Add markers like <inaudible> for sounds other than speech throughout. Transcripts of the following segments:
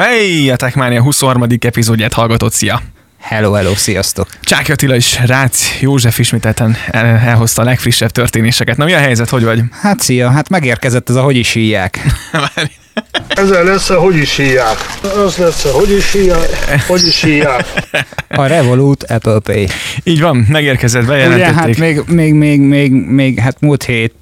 Hey, a Techmania 23. epizódját hallgatott, szia! Hello, hello, sziasztok! Csáki Attila és Rácz József ismételten el, elhozta a legfrissebb történéseket. Na mi a helyzet, hogy vagy? Hát szia, hát megérkezett ez a hogy is hívják. Ezzel lesz a hogy is hívják. Az lesz a hogy is hívják. Hogy is hívják. A Revolut Apple Pay. Így van, megérkezett, Ugye, bejelentették. hát még, még, még, még, még, hát múlt hét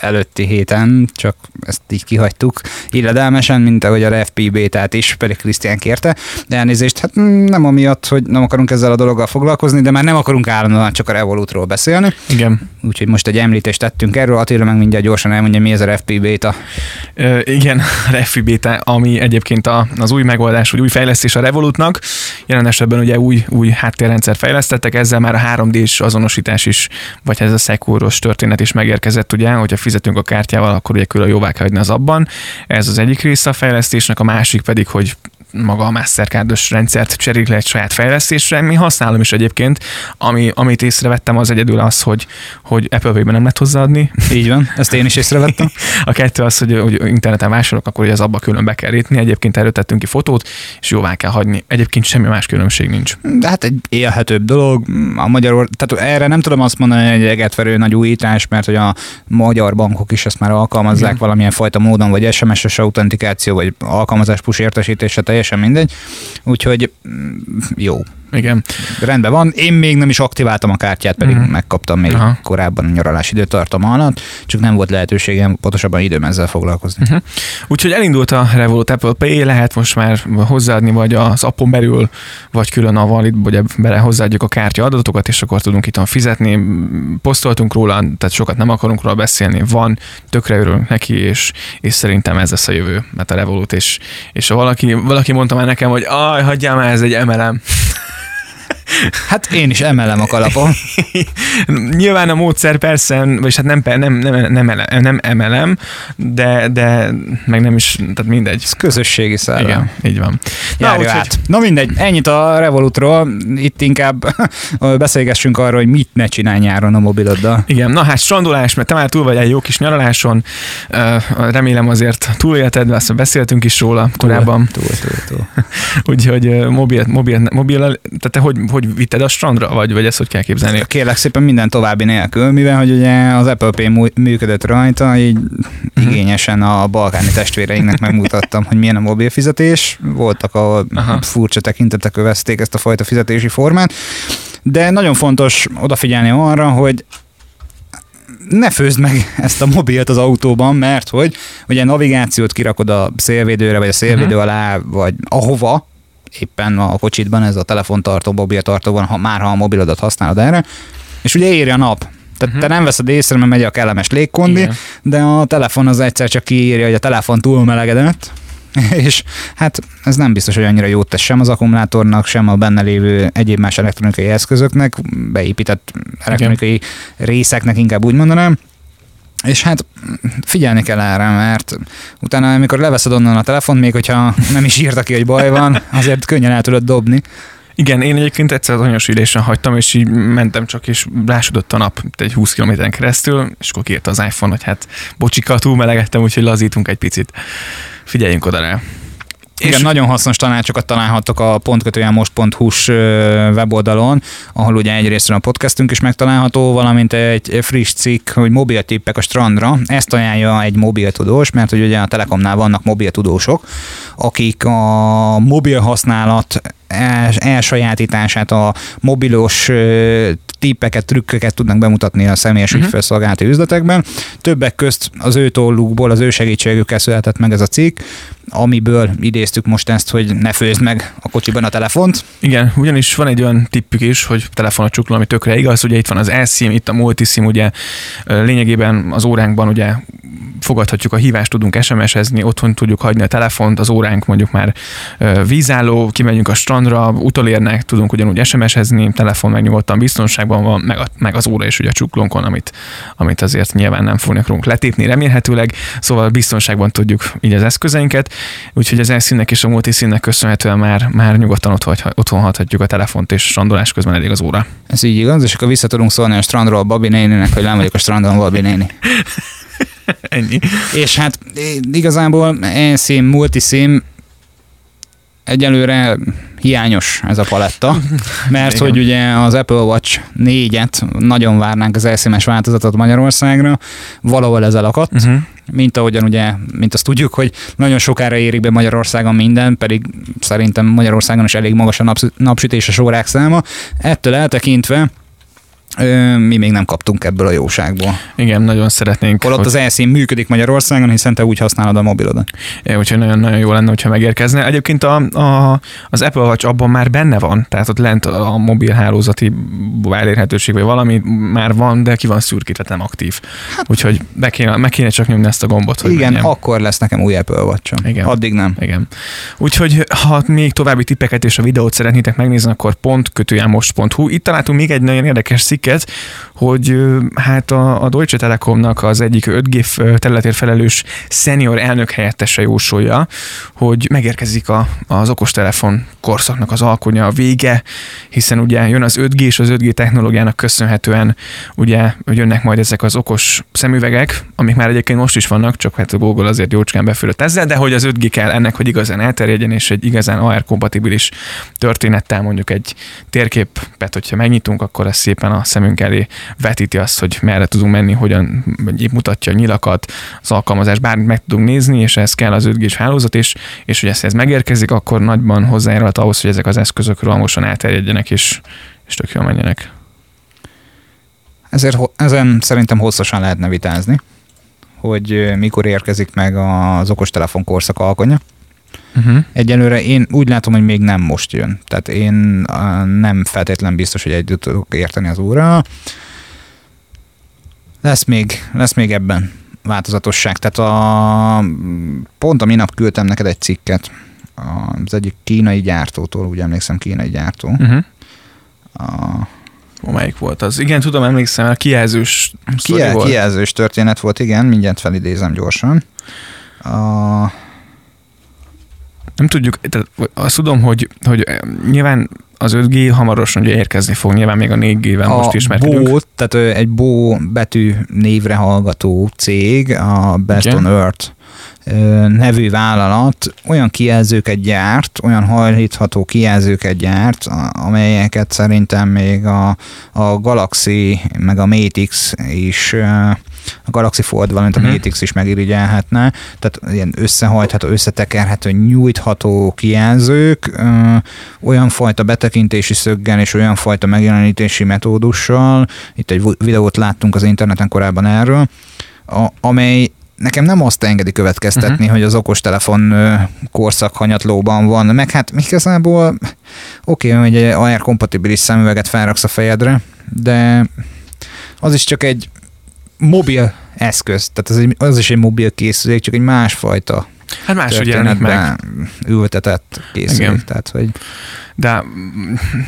előtti héten, csak ezt így kihagytuk illedelmesen, mint ahogy a FPB, tehát is, pedig Krisztián kérte. De elnézést, hát nem amiatt, hogy nem akarunk ezzel a dologgal foglalkozni, de már nem akarunk állandóan csak a Revolutról beszélni. Igen. Úgyhogy most egy említést tettünk erről, Attila meg mindjárt gyorsan elmondja, mi ez a FPB-ta. Ö, igen, <laughs> a Refi Beta, ami egyébként a, az új megoldás, vagy új fejlesztés a Revolutnak. Jelen esetben ugye új, új háttérrendszer fejlesztettek, ezzel már a 3D-s azonosítás is, vagy ez a szekúros történet is megérkezett, ugye, hogyha fizetünk a kártyával, akkor ugye külön jóvá kell hagyni az abban. Ez az egyik része a fejlesztésnek, a másik pedig, hogy maga a Mastercardos rendszert cserélik le egy saját fejlesztésre. Mi használom is egyébként, ami, amit észrevettem az egyedül az, hogy, hogy Apple Pay-ben nem lehet hozzáadni. Így van, ezt én is észrevettem. <laughs> A kettő az, hogy, hogy interneten vásárolok, akkor ugye az abba külön be kell írni. Egyébként erről tettünk ki fotót, és jóvá kell hagyni. Egyébként semmi más különbség nincs. De hát egy élhetőbb dolog. A magyar, tehát erre nem tudom azt mondani, hogy egy egetverő nagy újítás, mert hogy a magyar bankok is ezt már alkalmazzák Igen. valamilyen fajta módon, vagy SMS-es autentikáció, vagy alkalmazás push értesítése, teljesen mindegy. Úgyhogy mm, jó. Igen. Rendben van. Én még nem is aktiváltam a kártyát, pedig uh-huh. megkaptam még Aha. Korábban a nyaralás időtartama alatt, csak nem volt lehetőségem, pontosabban időm ezzel foglalkozni. Uh-huh. Úgyhogy elindult a Revolut Apple Pay, lehet most már hozzáadni, vagy az appon belül, vagy külön a Valid, vagy bele hozzáadjuk a kártya adatokat, és akkor tudunk itt fizetni. Posztoltunk róla, tehát sokat nem akarunk róla beszélni, van, tökre örülünk neki, és, és szerintem ez lesz a jövő, mert a Revolut, és, és valaki, valaki mondta már nekem, hogy aj, hagyjál már, ez egy MLM. Hát én is emelem a kalapom. <laughs> Nyilván a módszer persze, vagyis hát nem, nem, nem, nem, elem, nem emelem, de, de meg nem is, tehát mindegy. Ez közösségi szellem. Igen, így van. Járja úgyhogy- át. Na mindegy, ennyit a Revolutról. Itt inkább <laughs> beszélgessünk arról, hogy mit ne csinálj nyáron a mobiloddal. Igen, na hát strandolás, mert te már túl vagy egy jó kis nyaraláson, remélem azért túlélted, azt beszéltünk is róla korábban, Túl, túl, túl. <laughs> úgyhogy mobil, mobil, mobil, tehát te hogy, hogy vitted a strandra, vagy, vagy ezt hogy kell képzelni? Kérlek szépen minden további nélkül, mivel hogy ugye az Apple Pay működött rajta, így Mhm. igényesen a balkáni testvéreinknek megmutattam, hogy milyen a mobil fizetés. Voltak, ahol Aha. furcsa tekintetek övezték ezt a fajta fizetési formát, de nagyon fontos odafigyelni arra, hogy ne főzd meg ezt a mobilt az autóban, mert hogy ugye navigációt kirakod a szélvédőre, vagy a szélvédő Mhm. alá, vagy ahova, éppen a kocsitban ez a telefontartó, mobiltartó van, ha már ha a mobilodat használod erre, és ugye éri a nap. Tehát uh-huh. te nem veszed észre, mert megy a kellemes légkondi, Igen. de a telefon az egyszer csak kiírja, hogy a telefon túl melegedett, <laughs> és hát ez nem biztos, hogy annyira jót tesz sem az akkumulátornak, sem a benne lévő egyéb más elektronikai eszközöknek, beépített elektronikai részeknek inkább úgy mondanám. És hát figyelni kell erre, mert utána, amikor leveszed onnan a telefont, még hogyha nem is írta ki, hogy baj van, azért könnyen el tudod dobni. Igen, én egyébként egyszer az anyós ülésen hagytam, és így mentem csak, és rásodott a nap egy 20 kilométeren keresztül, és akkor kiírta az iPhone, hogy hát bocsika, túl melegettem, úgyhogy lazítunk egy picit. Figyeljünk oda rá. Igen, És- nagyon hasznos tanácsokat találhattok a pontkötően most.hu-s weboldalon, ahol ugye egyrészt a podcastünk is megtalálható, valamint egy friss cikk, hogy mobil tippek a strandra. Ezt ajánlja egy mobil tudós, mert hogy ugye a Telekomnál vannak mobil tudósok, akik a mobil használat els- elsajátítását, a mobilos tippeket, trükköket tudnak bemutatni a személyes uh-huh. ügyfélszolgálati üzletekben. Többek közt az ő tollukból, az ő segítségükkel született meg ez a cikk, amiből idéztük most ezt, hogy ne főzd meg a kocsiban a telefont. Igen, ugyanis van egy olyan tippük is, hogy telefonot csukló, ami tökre igaz, ugye itt van az eSIM, itt a multisim, ugye lényegében az óránkban ugye fogadhatjuk a hívást, tudunk SMS-ezni, otthon tudjuk hagyni a telefont, az óránk mondjuk már vízálló, kimegyünk a strandra, utolérnek, tudunk ugyanúgy SMS-ezni, telefon meg nyugodtan biztonságban van, meg, a, meg az óra is ugye a csuklónkon, amit, amit azért nyilván nem fognak rólunk letépni remélhetőleg, szóval biztonságban tudjuk így az eszközeinket, úgyhogy az elszínnek és a multiszínnek köszönhetően már, már nyugodtan otthon, otthon hagyhatjuk a telefont, és strandolás közben elég az óra. Ez így igaz, és akkor vissza tudunk szólni a strandról Babi néninek, hogy nem vagyok a strandon, Babi néni. <laughs> Ennyi. És hát igazából eSIM, multisim egyelőre hiányos ez a paletta, <laughs> mert Igen. hogy ugye az Apple Watch 4-et nagyon várnánk az SMS változatot Magyarországra, valahol ez elakadt, Uh-huh. mint ahogyan ugye, mint azt tudjuk, hogy nagyon sokára érik be Magyarországon minden, pedig szerintem Magyarországon is elég magas a napsz- napsütéses órák száma. Ettől eltekintve mi még nem kaptunk ebből a jóságból. Igen, nagyon szeretnénk. Holott hogy- az elszín működik Magyarországon, hiszen te úgy használod a mobilodat. É, Úgyhogy nagyon-nagyon jó lenne, hogyha megérkezne. Egyébként a, a, az Apple Watch abban már benne van, tehát ott lent a mobil hálózati elérhetőség, vagy valami már van, de ki van szürkítve, nem aktív. Úgyhogy be kéne, meg kéne csak nyomni ezt a gombot, hogy Igen, menjen. akkor lesz nekem új Apple watch Igen. Addig nem. Igen. Úgyhogy ha még további tippeket és a videót szeretnétek megnézni, akkor pont kötőjelmost.hu. Itt találtunk még egy nagyon érdekes cikket, hogy ö, hát a, a Deutsche Telekomnak az egyik 5G f- területért felelős senior elnök helyettese jósolja, hogy megérkezik a, az okostelefon korszaknak az alkonya, a vége, hiszen ugye jön az 5G és az 5G technológiának köszönhetően ugye jönnek majd ezek az okos szemüvegek, amik már egyébként most is vannak, csak hát a Google azért jócskán befülött ezzel, de hogy az 5G kell ennek, hogy igazán elterjedjen, és egy igazán AR-kompatibilis történettel mondjuk egy térképet, hogyha megnyitunk, akkor ez szépen a szemünk elé vetíti azt, hogy merre tudunk menni, hogyan mutatja a nyilakat, az alkalmazás, bármit meg tudunk nézni, és ez kell az 5G-s hálózat is, és hogy ez megérkezik, akkor nagyban hozzájárulhat ahhoz, hogy ezek az eszközök rohamosan elterjedjenek, és, és tök jól menjenek. Ezért, ezen szerintem hosszasan lehetne vitázni, hogy mikor érkezik meg az okostelefon korszak alkonya. Uh-huh. Egyelőre én úgy látom, hogy még nem most jön. Tehát én nem feltétlen biztos, hogy együtt tudok érteni az óra. Lesz még, lesz még ebben változatosság. Tehát a, pont a minap küldtem neked egy cikket az egyik kínai gyártótól, úgy emlékszem, kínai gyártó. Uh-huh. A, Ó, melyik volt az? Igen, tudom, emlékszem, a kijelzős Kijel, volt. kijelzős történet volt, igen, mindjárt felidézem gyorsan. A, Nem tudjuk, tehát azt tudom, hogy, hogy eh, nyilván az 5G hamarosan ugye érkezni fog, nyilván még a 4G-vel most a ismerkedünk. Bó, tehát egy Bó betű névre hallgató cég, a Best Igen. on Earth nevű vállalat olyan kijelzőket gyárt, olyan hajlítható kijelzőket gyárt, amelyeket szerintem még a, a Galaxy meg a Mate X is a Galaxy Fold, valamint a Mhm. Mate X is megirigyelhetne, tehát ilyen összehajtható, összetekerhető, nyújtható kijelzők, ö, olyan fajta betekintési szöggel és olyan fajta megjelenítési metódussal, itt egy videót láttunk az interneten korábban erről, a, amely nekem nem azt engedi következtetni, uh-huh. hogy az okostelefon korszak hanyatlóban van, meg hát igazából oké, okay, hogy egy AR-kompatibilis szemüveget felraksz a fejedre, de az is csak egy mobil eszköz, tehát az, egy, az is egy mobil készülék, csak egy másfajta Hát máshogy jelenik meg. ültetett készülék. Igen. Tehát, hogy De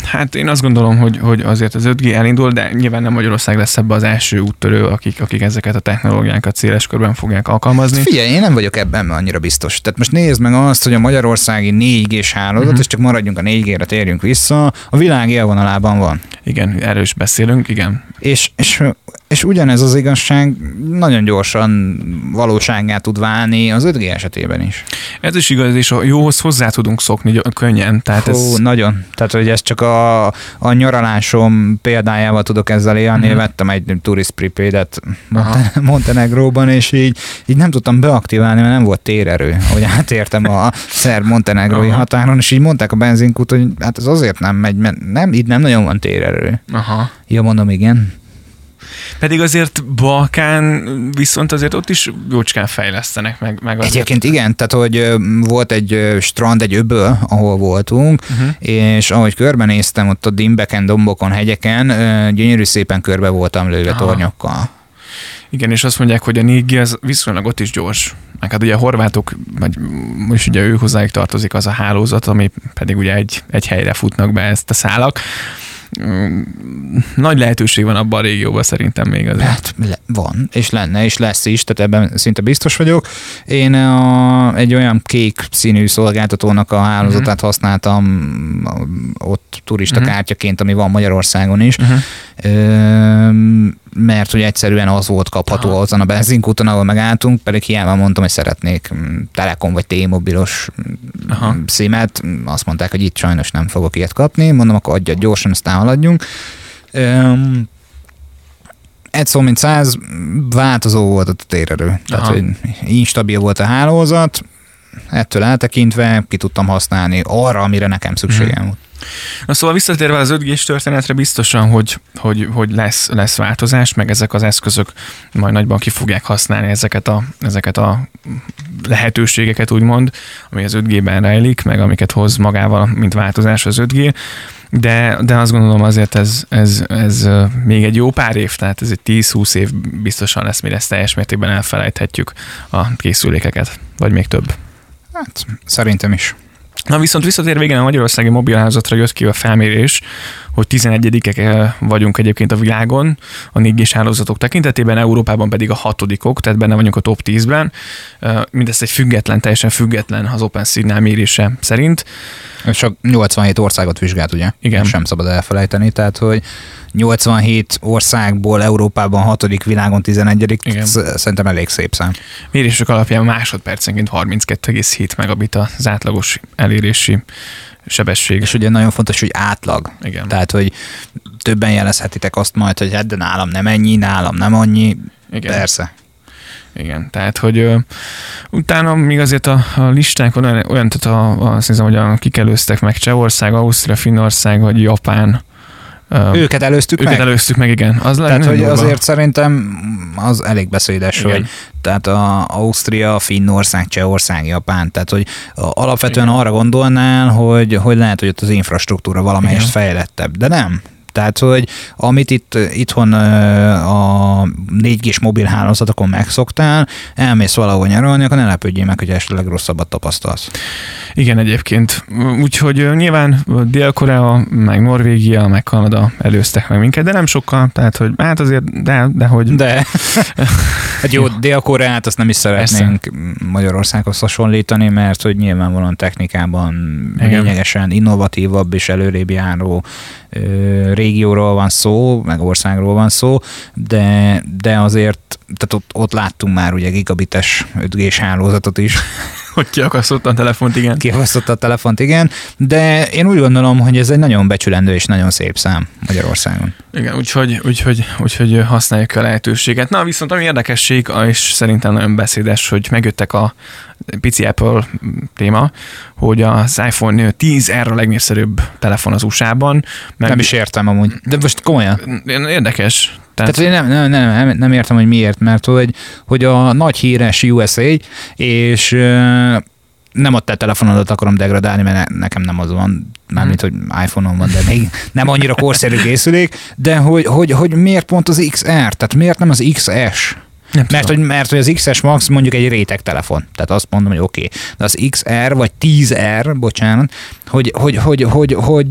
hát én azt gondolom, hogy, hogy azért az 5G elindul, de nyilván nem Magyarország lesz ebbe az első úttörő, akik, akik ezeket a technológiákat széles körben fogják alkalmazni. Figyelj, én nem vagyok ebben annyira biztos. Tehát most nézd meg azt, hogy a magyarországi 4G-s hálózat, Mhm. és csak maradjunk a 4G-re, térjünk vissza, a világ élvonalában van. Igen, erről is beszélünk, igen. És, és, és ugyanez az igazság nagyon gyorsan valóságá tud válni az 5G esetében is. Ez is igaz, és a jóhoz hozzá tudunk szokni könnyen. Tehát Hú, ez, nagyon. Tehát, hogy ez csak a, a nyaralásom példájával tudok ezzel élni. Mhm. Vettem egy tourist prepaid-et Montenegróban, és így, így nem tudtam beaktiválni, mert nem volt térerő, hogy átértem a szerb-montenegrói Aha. határon, és így mondták a benzinkút, hogy hát ez azért nem megy, mert nem, itt nem nagyon van térerő. aha. Ja, mondom, igen. Pedig azért Balkán viszont azért ott is jócskán fejlesztenek meg. meg azért. Egyébként igen, tehát hogy volt egy strand, egy öböl, ahol voltunk, Uh-huh. és ahogy körbenéztem ott a dimbeken, dombokon, hegyeken, gyönyörű szépen körbe voltam lőve Aha. tornyokkal. Igen, és azt mondják, hogy a 4G az viszonylag ott is gyors. Meg hát ugye a horvátok, vagy most ugye ő hozzájuk tartozik az a hálózat, ami pedig ugye egy, egy helyre futnak be ezt a szálak. Nagy lehetőség van abban a régióban szerintem még azért. Hát van, és lenne, és lesz is, tehát ebben szinte biztos vagyok. Én a, egy olyan kék színű szolgáltatónak a hálózatát uh-huh. használtam ott turista uh-huh. kártyaként, ami van Magyarországon is. Uh-huh. Ö, mert hogy egyszerűen az volt kapható Aha. azon a benzinkúton, ahol megálltunk, pedig hiába mondtam, hogy szeretnék mm, Telekom vagy T-mobilos Aha. szímet, azt mondták, hogy itt sajnos nem fogok ilyet kapni, mondom, akkor adja gyorsan, aztán haladjunk. Um, egy szó mint száz, változó volt a térerő. Tehát, hogy instabil volt a hálózat, ettől eltekintve ki tudtam használni arra, amire nekem szükségem hmm. Na szóval visszatérve az 5 g történetre biztosan, hogy, hogy, hogy lesz, lesz változás, meg ezek az eszközök majd nagyban ki fogják használni ezeket a, ezeket a lehetőségeket, úgymond, ami az 5G-ben rejlik, meg amiket hoz magával, mint változás az 5G de, de azt gondolom azért ez, ez, ez még egy jó pár év, tehát ez egy 10-20 év biztosan lesz, mire ezt teljes mértékben elfelejthetjük a készülékeket, vagy még több. Hát szerintem is. Na viszont visszatér végén a Magyarországi mobilházatra jött ki a felmérés, hogy 11 vagyunk egyébként a világon a 4 g hálózatok tekintetében, Európában pedig a hatodikok, tehát benne vagyunk a top 10-ben. Mindezt egy független, teljesen független az Open Signal mérése szerint. Csak 87 országot vizsgált, ugye? Igen. Sem szabad elfelejteni, tehát hogy 87 országból Európában hatodik, világon 11 Igen. szerintem elég szép szám. Mérések alapján másodpercenként 32,7 megabit az átlagos elérési sebesség. És ugye nagyon fontos, hogy átlag. Igen. Tehát, hogy többen jelezhetitek azt majd, hogy hát de nálam nem ennyi, nálam nem annyi. Igen. Persze. Igen, tehát, hogy ö, utána még azért a, a listákon olyan, olyan tehát a, azt hiszem, hogy a, kik előztek meg Csehország, Ausztria, Finnország, vagy Japán, őket előztük őket meg? előztük meg, igen. Az tehát, hogy durva. azért szerintem az elég beszédes, igen. hogy tehát a Ausztria, Finnország, Csehország, Japán, tehát hogy alapvetően igen. arra gondolnál, hogy, hogy lehet, hogy ott az infrastruktúra valamelyest igen. fejlettebb, de nem. Tehát, hogy amit itt itthon a 4G-s mobil hálózatokon megszoktál, elmész valahol nyaralni, akkor ne lepődjél meg, hogy esetleg rosszabbat tapasztalsz. Igen, egyébként. Úgyhogy nyilván Dél-Korea, meg Norvégia, meg Kanada előztek meg minket, de nem sokkal, tehát hogy hát azért, de, de hogy... De. <laughs> hát jó, Dél-Koreát azt nem is szeretnénk Persze. Magyarországhoz hasonlítani, mert hogy nyilvánvalóan technikában Igen. lényegesen innovatívabb és előrébb járó régióról van szó, meg országról van szó, de, de azért tehát ott, ott láttunk már ugye gigabites 5G-s hálózatot is. Hogy kiakasztotta a telefont, igen. Kiakasztotta a telefont, igen, de én úgy gondolom, hogy ez egy nagyon becsülendő és nagyon szép szám Magyarországon. Igen, úgyhogy, úgyhogy, úgyhogy használjuk a lehetőséget. Na, viszont ami érdekesség, és szerintem nagyon beszédes, hogy megjöttek a pici Apple téma, hogy az iPhone 10R a legnépszerűbb telefon az USA-ban. Meg... Nem is értem amúgy. De most komolyan. Érdekes. Tehát, Tehát nem, nem, nem, nem, nem értem, hogy miért, mert hogy, hogy a nagy híres USA, és nem a te telefonodat akarom degradálni, mert nekem nem az van, mármint, hogy iPhone-on van, de még nem annyira korszerű készülék, de hogy, hogy, hogy miért pont az XR, tehát miért nem az XS? Nem mert, hogy, mert hogy az XS Max mondjuk egy réteg telefon. Tehát azt mondom, hogy oké. Okay. De az XR vagy 10R, bocsánat, hogy, hogy, hogy, hogy, hogy, hogy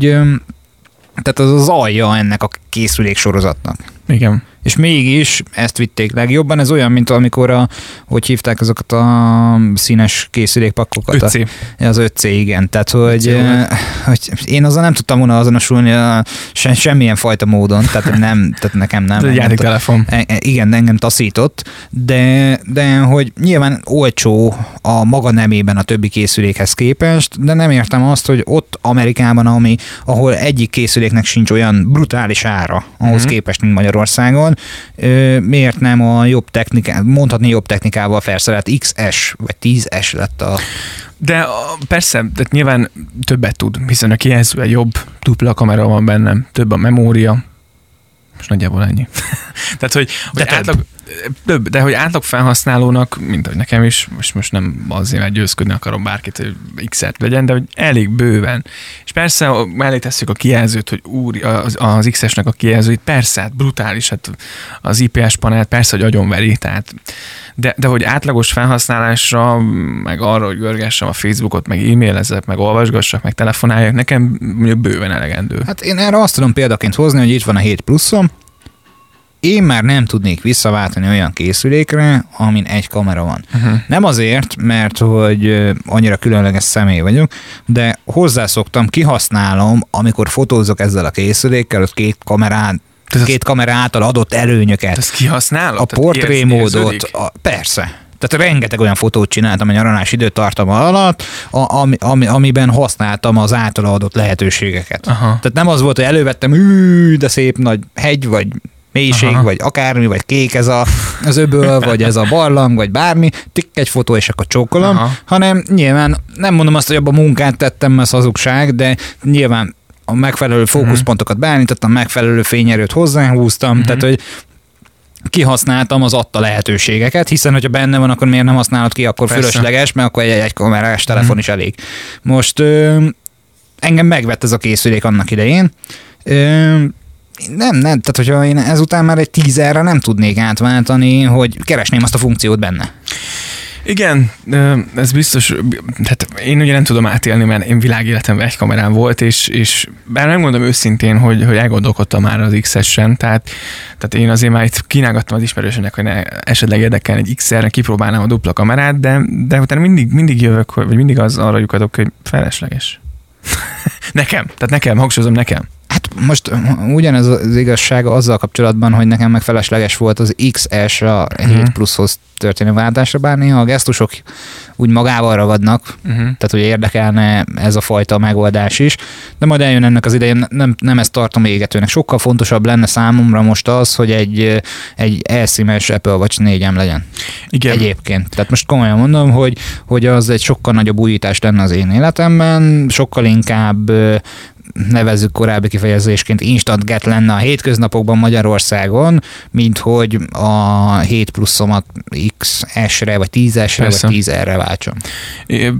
tehát az az alja ennek a készülék sorozatnak. Igen. És mégis ezt vitték legjobban. Ez olyan, mint amikor a, hogy hívták azokat a színes készülékpakokat. 5C. A, az 5C, igen. Tehát, hogy, eh, hogy én azzal nem tudtam volna azonosulni a, se, semmilyen fajta módon. Tehát, nem, tehát nekem nem. Ez egy telefon. E, e, igen, engem taszított, de, de hogy nyilván olcsó a maga nemében a többi készülékhez képest, de nem értem azt, hogy ott Amerikában, ami, ahol egyik készüléknek sincs olyan brutális ára ahhoz mm-hmm. képest, mint Magyarországon, van, miért nem a jobb technikával, mondhatni jobb technikával felszerelt XS vagy 10S lett a de persze, tehát nyilván többet tud, hiszen a kijelzője jobb, dupla kamera van bennem, több a memória, és nagyjából ennyi. <laughs> tehát, hogy, hogy de átlag, több, de hogy átlag felhasználónak, mint hogy nekem is, most, most nem azért, mert győzködni akarom bárkit, hogy X-et legyen, de hogy elég bőven. És persze mellé tesszük a kijelzőt, hogy úr, az, az X-esnek a kijelzőit, persze, hát brutális, hát az IPS panelt persze, hogy agyonveri, tehát de, de hogy átlagos felhasználásra, meg arra, hogy görgessem a Facebookot, meg e-mailezek, meg olvasgassak, meg telefonáljak, nekem mondjuk bőven elegendő. Hát én erre azt tudom példaként hozni, hogy itt van a 7 pluszom, én már nem tudnék visszaváltani olyan készülékre, amin egy kamera van. Uh-huh. Nem azért, mert hogy annyira különleges személy vagyok, de hozzászoktam, kihasználom, amikor fotózok ezzel a készülékkel, ott két kamerán Tehát két kamera által adott előnyöket. Ezt kihasználod? A portrémódot, a, persze. Tehát rengeteg olyan fotót csináltam a nyaralás időtartama alatt, a, ami, ami, amiben használtam az általa adott lehetőségeket. Aha. Tehát nem az volt, hogy elővettem, ű, de szép nagy hegy, vagy mélység, Aha. vagy akármi, vagy kék ez a, az öböl, <laughs> vagy ez a barlang, vagy bármi, tikk egy fotó, és akkor csókolom, Aha. hanem nyilván nem mondom azt, hogy abban munkát tettem, ez hazugság, de nyilván a megfelelő mhm. fókuszpontokat beállítottam, megfelelő fényerőt hozzáhúztam, uh-huh. tehát hogy kihasználtam az adta lehetőségeket, hiszen hogyha benne van, akkor miért nem használod ki, akkor Persze. fölösleges, mert akkor egy, egy kamerás telefon mm. is elég. Most ö, engem megvett ez a készülék annak idején. Ö, nem, nem, tehát hogyha én ezután már egy tízerre nem tudnék átváltani, hogy keresném azt a funkciót benne. Igen, ez biztos, hát én ugye nem tudom átélni, mert én világéletemben egy kamerám volt, és, és bár nem mondom őszintén, hogy, hogy elgondolkodtam már az X-esen, tehát, tehát én azért már itt kínálgattam az ismerősönek, hogy ne, esetleg érdekel egy XR-re, kipróbálnám a dupla kamerát, de, de utána mindig, mindig jövök, vagy mindig az arra lyukadok, hogy felesleges. <laughs> nekem, tehát nekem, hangsúlyozom nekem. Most ugyanez az igazság azzal kapcsolatban, hogy nekem meg felesleges volt az XS a 7 uh-huh. Mhm. pluszhoz történő váltásra, bár néha a gesztusok úgy magával ragadnak, uh-huh. tehát hogy érdekelne ez a fajta megoldás is, de majd eljön ennek az idején, nem, nem ezt tartom égetőnek. Sokkal fontosabb lenne számomra most az, hogy egy, egy elszímes Apple Watch 4 legyen. Igen. Egyébként. Tehát most komolyan mondom, hogy, hogy az egy sokkal nagyobb újítás lenne az én életemben, sokkal inkább nevezzük korábbi kifejezésként instant get lenne a hétköznapokban Magyarországon, mint hogy a 7 pluszomat XS-re, vagy 10-esre, vagy 10-re váltsam.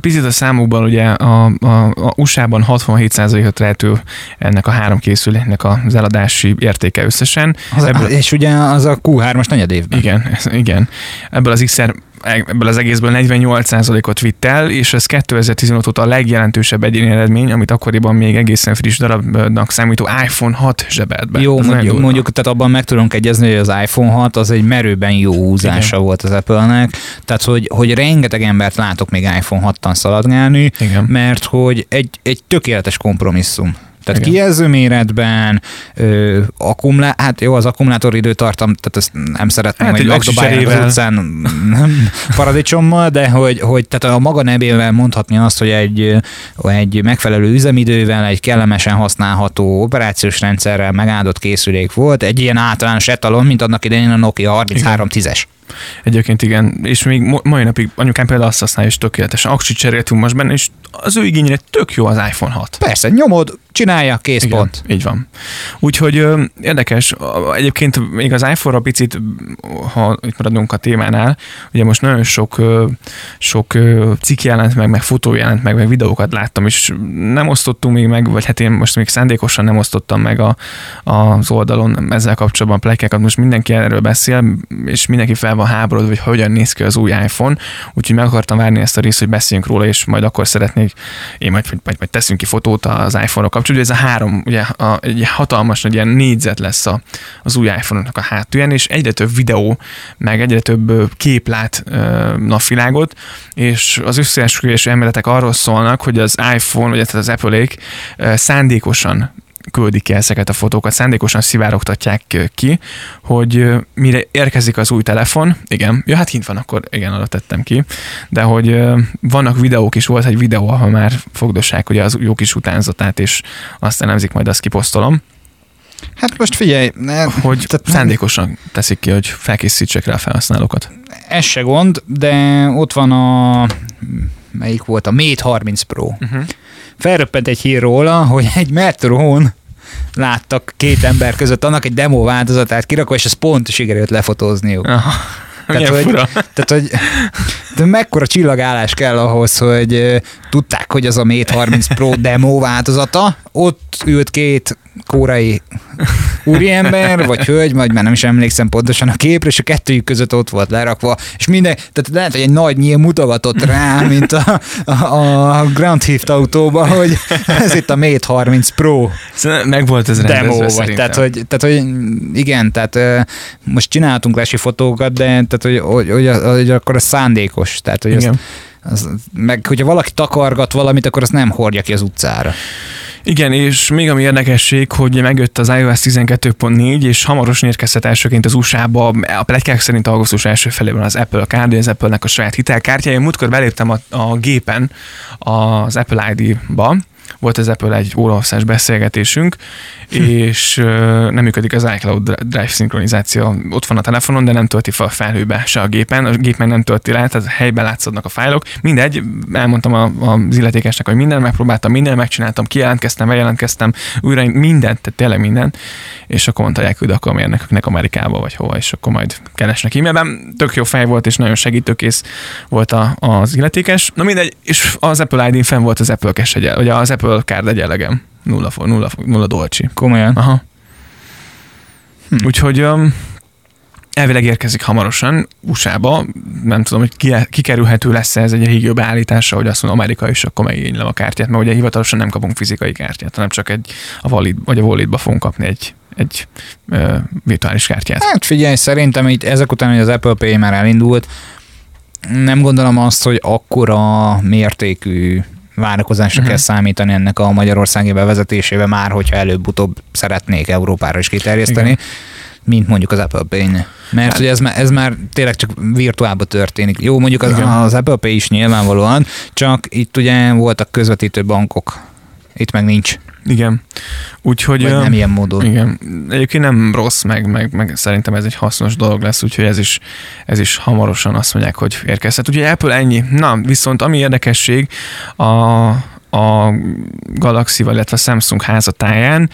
Picit a számokban ugye a, a, a USA-ban 67%-ot rejtő ennek a három készüléknek az eladási értéke összesen. Az, Ebből, és ugye az a Q3-as negyed évben. Igen, igen. Ebből az XR ebből az egészből 48%-ot vitt el, és ez 2015 óta a legjelentősebb egyéni eredmény, amit akkoriban még egészen friss darabnak számító iPhone 6 zsebelt be. Jó, ez mondjuk, mondjuk tehát abban meg tudunk egyezni, hogy az iPhone 6 az egy merőben jó húzása Igen. volt az Apple-nek, tehát hogy, hogy rengeteg embert látok még iPhone 6-tan szaladgálni, Igen. mert hogy egy, egy tökéletes kompromisszum. Tehát Igen. kijelző méretben, ö, akkumulá- hát jó, az akkumulátor időtartam, tehát ezt nem szeretném, hát, hogy megdobálják az utcán nem, paradicsommal, de hogy, hogy tehát a maga nevével mondhatni azt, hogy egy, egy megfelelő üzemidővel, egy kellemesen használható operációs rendszerrel megáldott készülék volt, egy ilyen általános etalon, mint annak idején a Nokia 3310-es. Egyébként igen, és még mai napig anyukám például azt használja, és tökéletesen aksit cseréltünk most benne, és az ő igényre tök jó az iPhone 6. Persze, nyomod, csinálja, kész Igen, pont. Így van. Úgyhogy ö, érdekes, egyébként még az iPhone-ra picit, ha itt maradunk a témánál, ugye most nagyon sok, ö, sok ö, cikk jelent meg, meg fotó jelent meg, meg videókat láttam, és nem osztottunk még meg, vagy hát én most még szándékosan nem osztottam meg a, az oldalon ezzel kapcsolatban plekákat, most mindenki erről beszél, és mindenki fel van háborodva, hogy hogyan néz ki az új iPhone, úgyhogy meg akartam várni ezt a részt, hogy beszéljünk róla, és majd akkor szeretnék, én majd, vagy, vagy teszünk ki fotót az iPhone-ra kapcsolatban. Ez a három, ugye a, egy hatalmas nagy ilyen négyzet lesz a, az új iPhone-nak a hátulján, és egyre több videó, meg egyre több kép lát uh, napvilágot, és az összeesküvés elméletek arról szólnak, hogy az iPhone, vagy az Apple-ék szándékosan küldik ki ezeket a fotókat, szándékosan szivárogtatják ki, hogy mire érkezik az új telefon, igen, ja, hát hint van, akkor igen, arra tettem ki, de hogy vannak videók is, volt egy videó, ahol már fogdossák ugye az jó kis utánzatát, és azt elemzik, majd azt kiposztolom. Hát most figyelj, ne, hogy tehát szándékosan teszik ki, hogy felkészítsék rá a felhasználókat. Ez se gond, de ott van a melyik volt a Mate 30 Pro. Uh-huh. Felröppent egy hír róla, hogy egy metrón láttak két ember között annak egy demo változatát kirakva, és ez pont sikerült lefotózniuk. Aha. Tehát, hogy, tehát, hogy de mekkora csillagállás kell ahhoz, hogy tudták, hogy az a Mate 30 Pro demo változata, ott ült két kórai úriember, vagy hölgy, vagy már nem is emlékszem pontosan a képre, és a kettőjük között ott volt lerakva, és minden, tehát lehet, hogy egy nagy nyíl mutogatott rá, mint a, a, a Grand Theft autóban, hogy ez itt a Mate 30 Pro szóval meg volt ez demo, vagy, tehát hogy, tehát, hogy igen, tehát most csináltunk lesi fotókat, de tehát, hogy, hogy, hogy, hogy akkor a szándékos, tehát hogy igen. Azt, az, meg hogyha valaki takargat valamit, akkor azt nem hordja ki az utcára. Igen, és még ami érdekesség, hogy megjött az iOS 12.4, és hamarosan érkezhet elsőként az USA-ba, a pletykák szerint augusztus első felében az Apple Card, az Apple-nek a saját hitelkártyája. Múltkor beléptem a, a gépen az Apple ID-ba, volt az Apple egy órahosszás beszélgetésünk, hm. és nem működik az iCloud Drive szinkronizáció. Ott van a telefonon, de nem tölti fel a felhőbe se a gépen, a gép meg nem tölti le, tehát helyben látszódnak a fájlok. Mindegy, elmondtam a, az illetékesnek, hogy minden megpróbáltam, minden megcsináltam, kijelentkeztem, bejelentkeztem, újra mindent, tehát tényleg mindent, és akkor mondta, elküld akkor a mérnököknek Amerikába, vagy hova, és akkor majd keresnek e-mailben. Tök jó fej volt, és nagyon segítőkész volt a, az illetékes. Na mindegy, és az Apple ID-n fenn volt az Apple Cash, vagy az Apple Card egyenlegem. Nulla, nulla, nulla dolcsi. Komolyan? Aha. Hm. Úgyhogy um, elvileg érkezik hamarosan USA-ba. Nem tudom, hogy ki, kikerülhető lesz ez egy régió beállítása, hogy azt mondom, Amerika is, akkor megigénylem a kártyát, mert ugye hivatalosan nem kapunk fizikai kártyát, hanem csak egy a Valid, vagy a Volidba fogunk kapni egy, egy ö, virtuális kártyát. Hát figyelj, szerintem itt ezek után, hogy az Apple Pay már elindult, nem gondolom azt, hogy akkora mértékű várakozásra uh-huh. kell számítani ennek a magyarországi bevezetésébe már, hogyha előbb-utóbb szeretnék Európára is kiterjeszteni. Igen mint mondjuk az Apple pay Mert hát. hogy ez, ez már tényleg csak virtuálban történik. Jó, mondjuk az, az Apple Pay is nyilvánvalóan, csak itt ugye voltak közvetítő bankok, itt meg nincs. Igen. Úgyhogy... Vagy nem ilyen módon. Igen. Egyébként nem rossz, meg, meg, meg szerintem ez egy hasznos dolog lesz, úgyhogy ez is, ez is hamarosan azt mondják, hogy érkezhet. Ugye Apple ennyi. Na, viszont ami érdekesség, a, a Galaxy-val, illetve a Samsung házatáján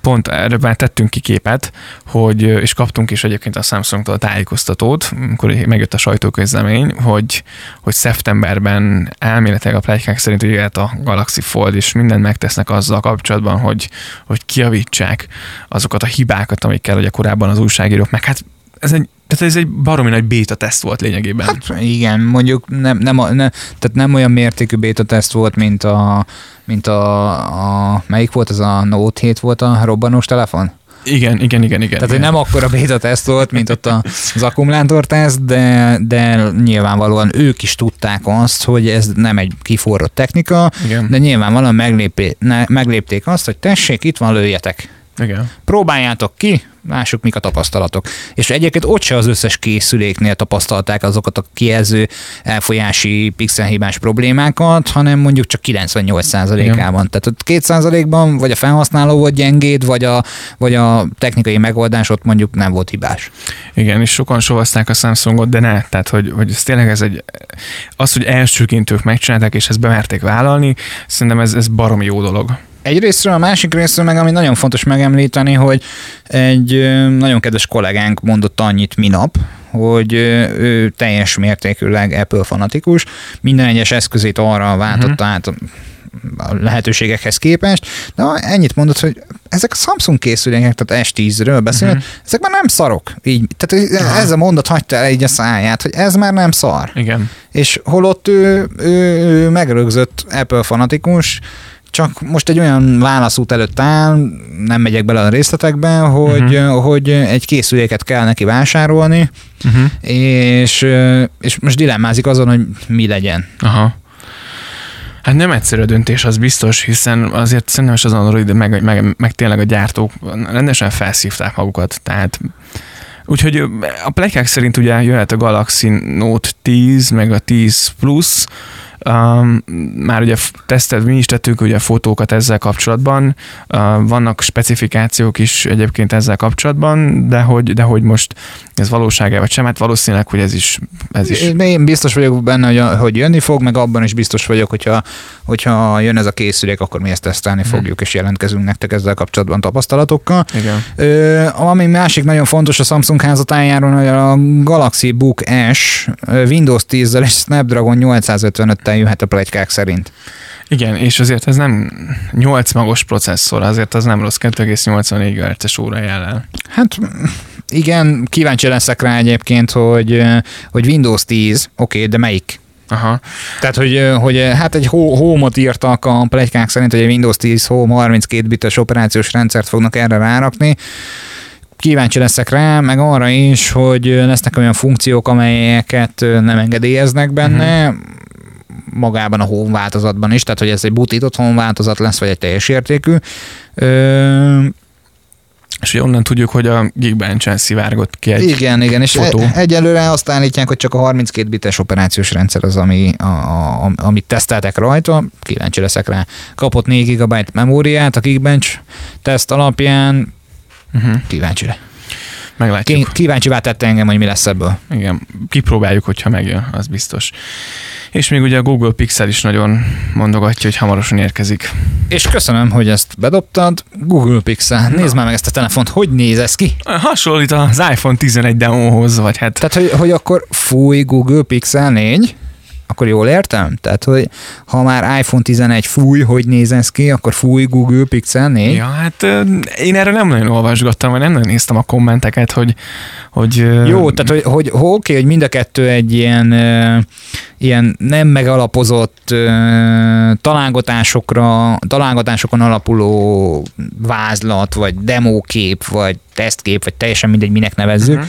pont erre már tettünk ki képet, hogy, és kaptunk is egyébként a Samsungtól a tájékoztatót, amikor megjött a sajtóközlemény, hogy, hogy szeptemberben elméletileg a plegykák szerint ugye a Galaxy Fold, és mindent megtesznek azzal kapcsolatban, hogy, hogy kiavítsák azokat a hibákat, amikkel ugye korábban az újságírók, meg hát ez egy tehát ez egy baromi nagy beta teszt volt lényegében. Hát igen, mondjuk nem, nem, nem, tehát nem olyan mértékű beta teszt volt, mint a, mint a, a melyik volt, az a Note 7 volt a robbanós telefon? Igen, igen, igen, igen. Tehát, igen. nem akkora beta teszt volt, mint ott az akkumulátor teszt, de, de nyilvánvalóan ők is tudták azt, hogy ez nem egy kiforrott technika, igen. de nyilvánvalóan meglépé, ne, meglépték azt, hogy tessék, itt van, lőjetek. Igen. Próbáljátok ki, lássuk, mik a tapasztalatok. És egyébként ott se az összes készüléknél tapasztalták azokat a kijelző elfolyási pixelhibás problémákat, hanem mondjuk csak 98%-ában. Tehát ott 2%-ban vagy a felhasználó volt gyengéd, vagy a, vagy a technikai megoldás ott mondjuk nem volt hibás. Igen, és sokan sovaszták a Samsungot, de ne. Tehát, hogy, hogy ez tényleg ez egy, az, hogy elsőként ők megcsinálták, és ezt bemerték vállalni, szerintem ez, ez baromi jó dolog egyrésztről, a másik részről meg, ami nagyon fontos megemlíteni, hogy egy nagyon kedves kollégánk mondott annyit minap, hogy ő teljes mértékűleg Apple fanatikus, minden egyes eszközét arra váltotta uh-huh. át a lehetőségekhez képest, de ennyit mondott, hogy ezek a Samsung készülékek, tehát S10-ről beszél, uh-huh. ezek már nem szarok. Így, tehát ez a mondat hagyta el így a száját, hogy ez már nem szar. Igen. És holott ő, ő, ő megrögzött Apple fanatikus, csak most egy olyan válaszút előtt áll, nem megyek bele a részletekbe, hogy, uh-huh. hogy egy készüléket kell neki vásárolni, uh-huh. és, és most dilemmázik azon, hogy mi legyen. Aha. Hát nem egyszerű a döntés, az biztos, hiszen azért szerintem is az Android, meg, meg, meg tényleg a gyártók rendesen felszívták magukat, tehát Úgyhogy a plekák szerint ugye jöhet a Galaxy Note 10, meg a 10 Plus, Um, már ugye tesztet, mi is tettünk ugye fotókat ezzel kapcsolatban, uh, vannak specifikációk is egyébként ezzel kapcsolatban, de hogy, de hogy most ez valóság vagy sem, hát valószínűleg, hogy ez is... Ez is... Én, biztos vagyok benne, hogy, hogy jönni fog, meg abban is biztos vagyok, hogyha, hogyha jön ez a készülék, akkor mi ezt tesztelni hmm. fogjuk, és jelentkezünk nektek ezzel kapcsolatban tapasztalatokkal. Igen. Ö, ami másik nagyon fontos a Samsung házatájáról, hogy a Galaxy Book S Windows 10-zel és Snapdragon 855-tel jöhet a plegykák szerint. Igen, és azért ez nem 8 magos processzor, azért az nem rossz, 2,84 GHz-es óra jelen. Hát igen, kíváncsi leszek rá egyébként, hogy, hogy Windows 10, oké, okay, de melyik? Aha. Tehát, hogy, hogy hát egy Home-ot írtak a plegykák szerint, hogy egy Windows 10 Home 32 bites operációs rendszert fognak erre rárakni kíváncsi leszek rá, meg arra is, hogy lesznek olyan funkciók, amelyeket nem engedélyeznek benne. Uh-huh magában a home változatban is, tehát hogy ez egy butított home változat lesz, vagy egy teljes értékű. Ö, és ugye onnan tudjuk, hogy a Geekbench-en szivárgott ki egy igen, igen, és fotó. e- egyelőre azt állítják, hogy csak a 32 bites operációs rendszer az, ami, a, a, amit teszteltek rajta, kíváncsi leszek rá. Kapott 4 GB memóriát a Geekbench teszt alapján, Uh-huh. kíváncsi le. Meglátjuk. Kíváncsivá tette engem, hogy mi lesz ebből. Igen, kipróbáljuk, hogyha megjön, az biztos. És még ugye a Google Pixel is nagyon mondogatja, hogy hamarosan érkezik. És köszönöm, hogy ezt bedobtad. Google Pixel, nézd már meg ezt a telefont, hogy néz ez ki? Hasonlít az iPhone 11 demóhoz, vagy hát Tehát, hogy, hogy akkor fúj Google Pixel 4, akkor jól értem? Tehát, hogy ha már iPhone 11 fúj, hogy néz ki, akkor fúj Google Pixel 4? Ja, hát én erre nem nagyon olvasgattam, vagy nem nagyon néztem a kommenteket, hogy, hogy Jó, tehát hogy, hogy, hogy oké, hogy mind a kettő egy ilyen, ilyen nem megalapozott találgatásokra, találgatásokon alapuló vázlat, vagy demókép, vagy tesztkép, vagy teljesen mindegy, minek nevezzük. Uh-huh.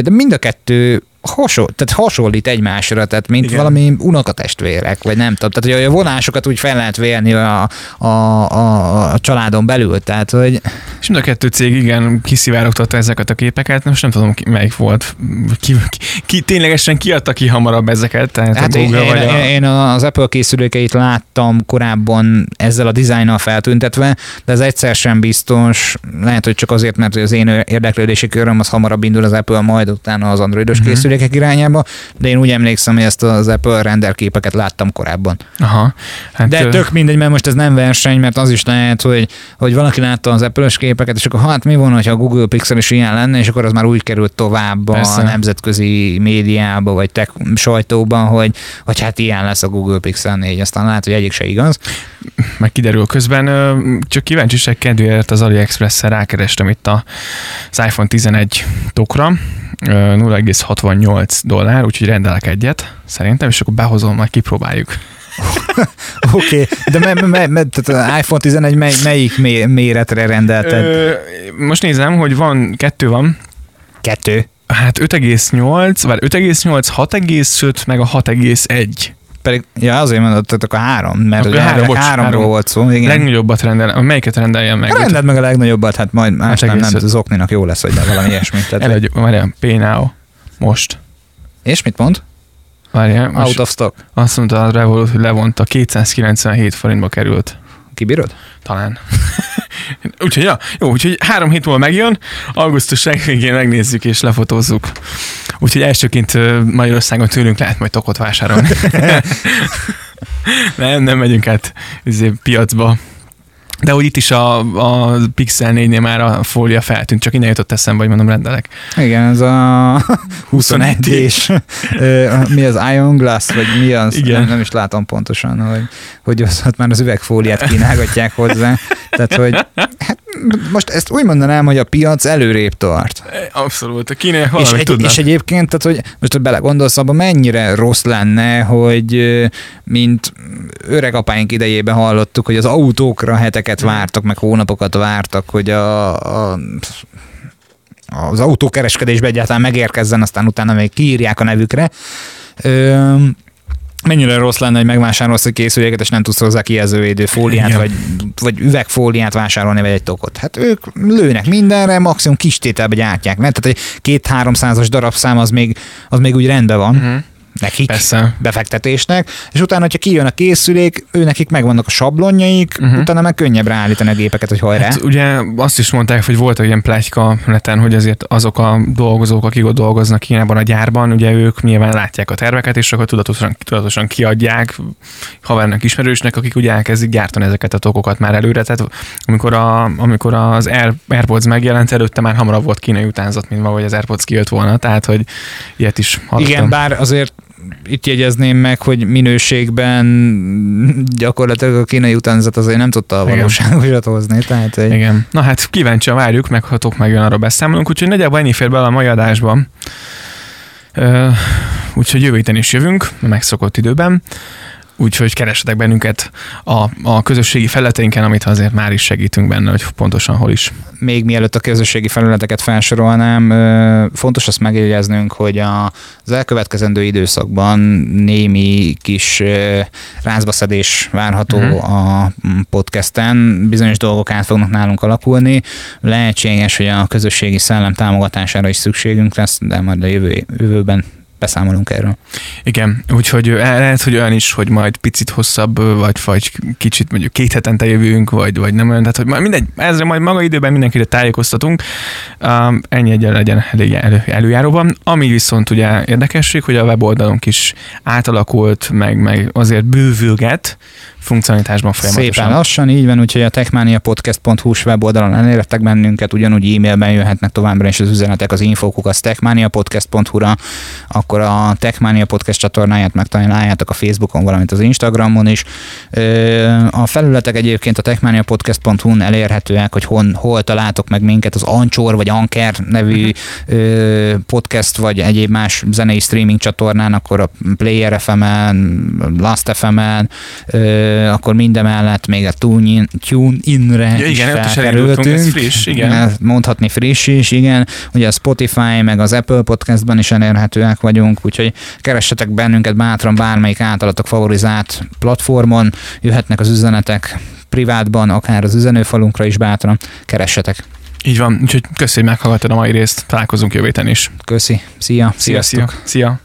De mind a kettő hasonl, tehát hasonlít egymásra, tehát mint Igen. Valami unokatestvérek, vagy nem tudom. Tehát, hogy a vonásokat úgy fel lehet vélni a, a, a, a családon belül, tehát, hogy És mind a kettő cég igen kiszivárogtatta ezeket a képeket, most nem tudom ki, melyik volt, ki, ki, ki ténylegesen kiadta ki hamarabb ezeket, tehát Hát a én, Google én, vagy a... én az Apple készülékeit láttam korábban ezzel a dizájnnal feltüntetve, de ez egyszer sem biztos. Lehet, hogy csak azért, mert az én érdeklődési köröm az hamarabb indul az Apple, majd utána az androidos Mhm. uh-huh termékek irányába, de én úgy emlékszem, hogy ezt az Apple rendelképeket láttam korábban. Aha. Hát de tök mindegy, mert most ez nem verseny, mert az is lehet, hogy, hogy valaki látta az apple képeket, és akkor hát mi van, ha a Google Pixel is ilyen lenne, és akkor az már úgy került tovább Persze. a nemzetközi médiába, vagy tech sajtóban, hogy, hogy hát ilyen lesz a Google Pixel 4, aztán lehet, hogy egyik se igaz. Meg kiderül közben, csak kíváncsiság kedvéért az AliExpress-szel rákerestem itt az iPhone 11 tokra, 0,68 8 dollár, úgyhogy rendelek egyet, szerintem, és akkor behozom, majd kipróbáljuk. <laughs> Oké, okay. de me, me, me, tehát az iPhone 11 mely, melyik mé, méretre rendelted? Ö, most nézem, hogy van, kettő van. Kettő? Hát 5,8, vagy 5,8, 6,5, meg a 6,1. Pedig, ja, azért mondottak a három, mert a három, bocs, háromról három. volt szó. Igen. Legnagyobbat rendel, melyiket rendeljen meg? Rendeld meg a legnagyobbat, hát majd más nem, nem, az okninak jó lesz, hogy valami ilyesmit. Tehát, Előgy, várjál, most. és mit mond? Várjál, Out most of stock. azt mondta a Revolut, hogy levonta, 297 forintba került. Kibírod? Talán. <laughs> úgyhogy, ja, jó, úgyhogy három hét múlva megjön, augusztus végén megnézzük és lefotózzuk. Úgyhogy elsőként Magyarországon tőlünk lehet majd tokot vásárolni. <laughs> <laughs> nem, nem megyünk át izé, piacba. De hogy itt is a, a Pixel 4-nél már a fólia feltűnt, csak innen jutott eszembe, hogy mondom, rendelek. Igen, ez a <laughs> 21 és mi az Ion Glass, vagy mi az? Igen. Nem, nem is látom pontosan, hogy, hogy az, ott már az üvegfóliát kínálgatják hozzá. Tehát, hogy hát most ezt úgy mondanám, hogy a piac előrébb tart. Abszolút, a kínaiak És, egy, tudnak. és egyébként, tehát, hogy most hogy belegondolsz abba, mennyire rossz lenne, hogy mint öregapáink idejében hallottuk, hogy az autókra heteket vártak, meg hónapokat vártak, hogy a, a az autókereskedésbe egyáltalán megérkezzen, aztán utána még kiírják a nevükre. Ö, mennyire rossz lenne, hogy megvásárolsz egy készüléket, és nem tudsz hozzá kijelzővédő fóliát, Igen. vagy, vagy üvegfóliát vásárolni, vagy egy tokot. Hát ők lőnek mindenre, maximum kis tételbe gyártják. Mert tehát egy két-háromszázas darabszám az még, az még úgy rendben van. Mhm. Nekik Persze. befektetésnek, és utána, hogyha kijön a készülék, ő nekik megvannak a sablonjaik, uh-huh. utána meg könnyebb ráállítani a gépeket, hogy hajrá. Hát ugye azt is mondták, hogy volt egy ilyen pletyka neten, hogy azért azok a dolgozók, akik ott dolgoznak Kínában a gyárban, ugye ők nyilván látják a terveket, és akkor tudatosan, tudatosan kiadják havernak, ismerősnek, akik ugye elkezdik gyártani ezeket a tokokat már előre. Tehát amikor, a, amikor az Air, AirPods megjelent, előtte már hamarabb volt kínai utánzat, mint valahogy az AirPods kijött volna, tehát hogy ilyet is hallottam. Igen, bár azért itt jegyezném meg, hogy minőségben gyakorlatilag a kínai utánzat azért nem tudta a valóságosat hozni. Tehát, hogy Igen. Na hát kíváncsian várjuk, meg ha tok megjön, arra beszámolunk, úgyhogy nagyjából ennyi fér bele a mai adásban. Úgyhogy jövő héten is jövünk, megszokott időben. Úgyhogy keressetek bennünket a, a közösségi felületeinken, amit azért már is segítünk benne, hogy pontosan hol is. Még mielőtt a közösségi felületeket felsorolnám, fontos azt megjegyeznünk, hogy az elkövetkezendő időszakban némi kis rázbaszedés várható uh-huh. a podcasten, bizonyos dolgok át fognak nálunk alakulni, lehetséges, hogy a közösségi szellem támogatására is szükségünk lesz, de majd a jövő, jövőben beszámolunk erről. Igen, úgyhogy lehet, hogy olyan is, hogy majd picit hosszabb, vagy, vagy kicsit mondjuk két hetente jövünk, vagy, vagy nem olyan, tehát hogy mindegy, ezre majd maga időben mindenkire tájékoztatunk. Um, ennyi egyen legyen elég elő, előjáróban. Ami viszont ugye érdekesség, hogy a weboldalunk is átalakult, meg, meg azért bővülget, funkcionalitásban folyamatosan. Szépen lassan, így van, úgyhogy a techmaniapodcast.hu weboldalon elértek bennünket, ugyanúgy e-mailben jöhetnek továbbra is az üzenetek az infókuk az techmaniapodcast.hu-ra, akkor a Techmania Podcast csatornáját megtaláljátok a Facebookon, valamint az Instagramon is. A felületek egyébként a techmaniapodcast.hu-n elérhetőek, hogy hon, hol találtok meg minket, az Anchor vagy Anker nevű podcast, vagy egyéb más zenei streaming csatornán, akkor a Player FM-en, Last FM-en, akkor mindemellett még a TuneIn, TuneIn-re ja, igen, is felkerültünk. Is friss, igen. Mondhatni friss is, igen. Ugye a Spotify meg az Apple Podcastban is elérhetőek vagyunk, úgyhogy keressetek bennünket bátran bármelyik általatok favorizált platformon, jöhetnek az üzenetek privátban, akár az üzenőfalunkra is bátran, keressetek. Így van, úgyhogy köszönjük, hogy meghallgattad a mai részt, találkozunk jövő is. Köszi, szia, szia, szia. szia.